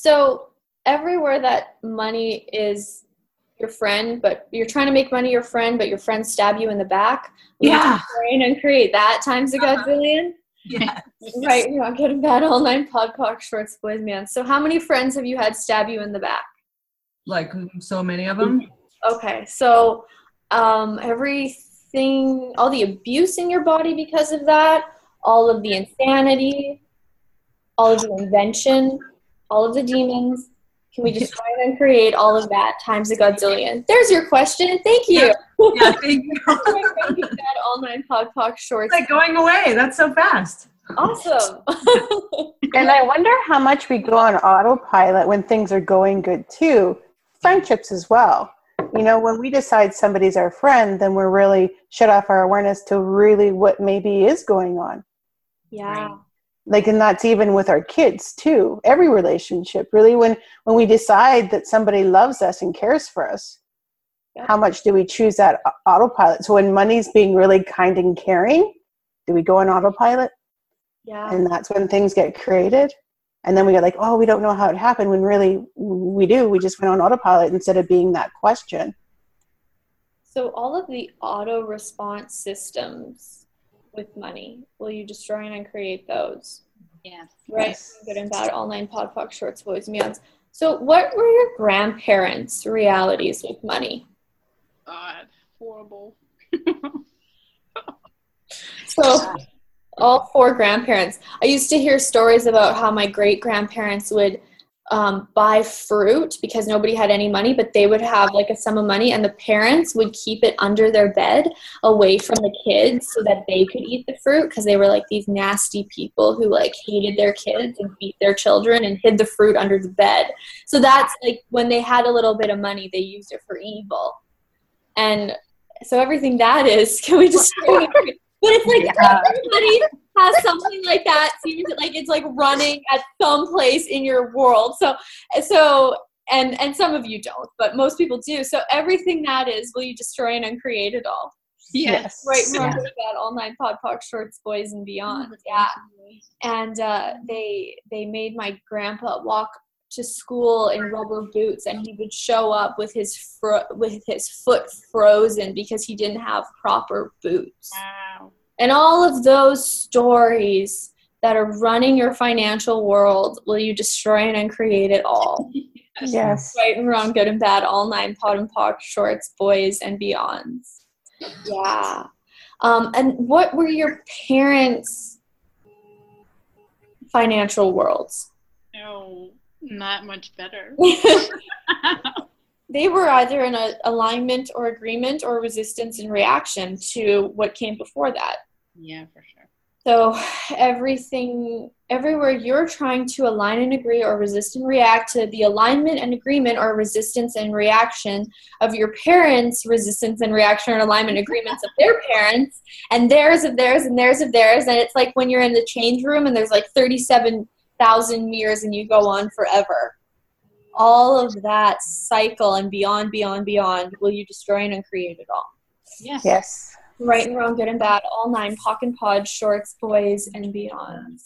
So everywhere that money is your friend, but you're trying to make money your friend, but your friends stab you in the back. Yeah. And create that times a gazillion. Yeah. Right, you're not getting bad all nine pod poc shorts, boys, man. So how many friends have you had stab you in the back? Like so many of them. Okay, so um, everything, all the abuse in your body because of that, all of the insanity, all of the invention, all of the demons. Can we just try and create all of that times a godzillion? There's your question. Thank you. Yeah, thank you. Thank you, that all nine pod poc shorts. like going away. That's so fast. Awesome. And I wonder how much we go on autopilot when things are going good too. Friendships as well. You know, when we decide somebody's our friend, then we're really shut off our awareness to really what maybe is going on. yeah. Like, and that's even with our kids too. Every relationship, really, when when we decide that somebody loves us and cares for us, Yeah. how much do we choose that autopilot? So when money's being really kind and caring, do we go on autopilot? Yeah. and that's when things get created and then we get like oh we don't know how it happened when really we do we just went on autopilot instead of being that question So all of the auto response systems with money, will you destroy and create those? Yeah. Right. Yes. Good and bad, all nine pod poc shorts, boys, meons. So what were your grandparents' realities with money? God, horrible. So all four grandparents. I used to hear stories about how my great grandparents would um, buy fruit because nobody had any money, but they would have like a sum of money, and the parents would keep it under their bed away from the kids so that they could eat the fruit because they were like these nasty people who like hated their kids and beat their children and hid the fruit under the bed. So that's like when they had a little bit of money, they used it for evil. And so everything that is, can we just but it's like Yeah. everybody has something like that. Seems like it's like running at some place in your world. So, so, and and some of you don't, but most people do. So everything that is, will you destroy and uncreate it all? Yes. Right, Yeah. remember that all nine pod poc shorts, boys and beyond. Yeah, and uh, they they made my grandpa walk to school in rubber boots, and he would show up with his fro- with his foot frozen because he didn't have proper boots Wow. and all of those stories that are running your financial world will you destroy and uncreate it all? Yes. Right and wrong good and bad all nine pot and pock shorts boys and beyonds. Yeah. Um, and what were your parents financial worlds? No, not much better. they were either in a alignment or agreement or resistance and reaction to what came before that. Yeah, for sure. So everything, everywhere you're trying to align and agree or resist and react to the alignment and agreement or resistance and reaction of your parents' resistance and reaction or alignment agreements of their parents and theirs of theirs and theirs of theirs. And it's like when you're in the change room and there's like 37,000 mirrors and you go on forever. All of that cycle and beyond, beyond, beyond, will you destroy and uncreate it all? Yes. yes Right and wrong, good and bad, all nine, pock and pod, shorts, boys, and beyonds.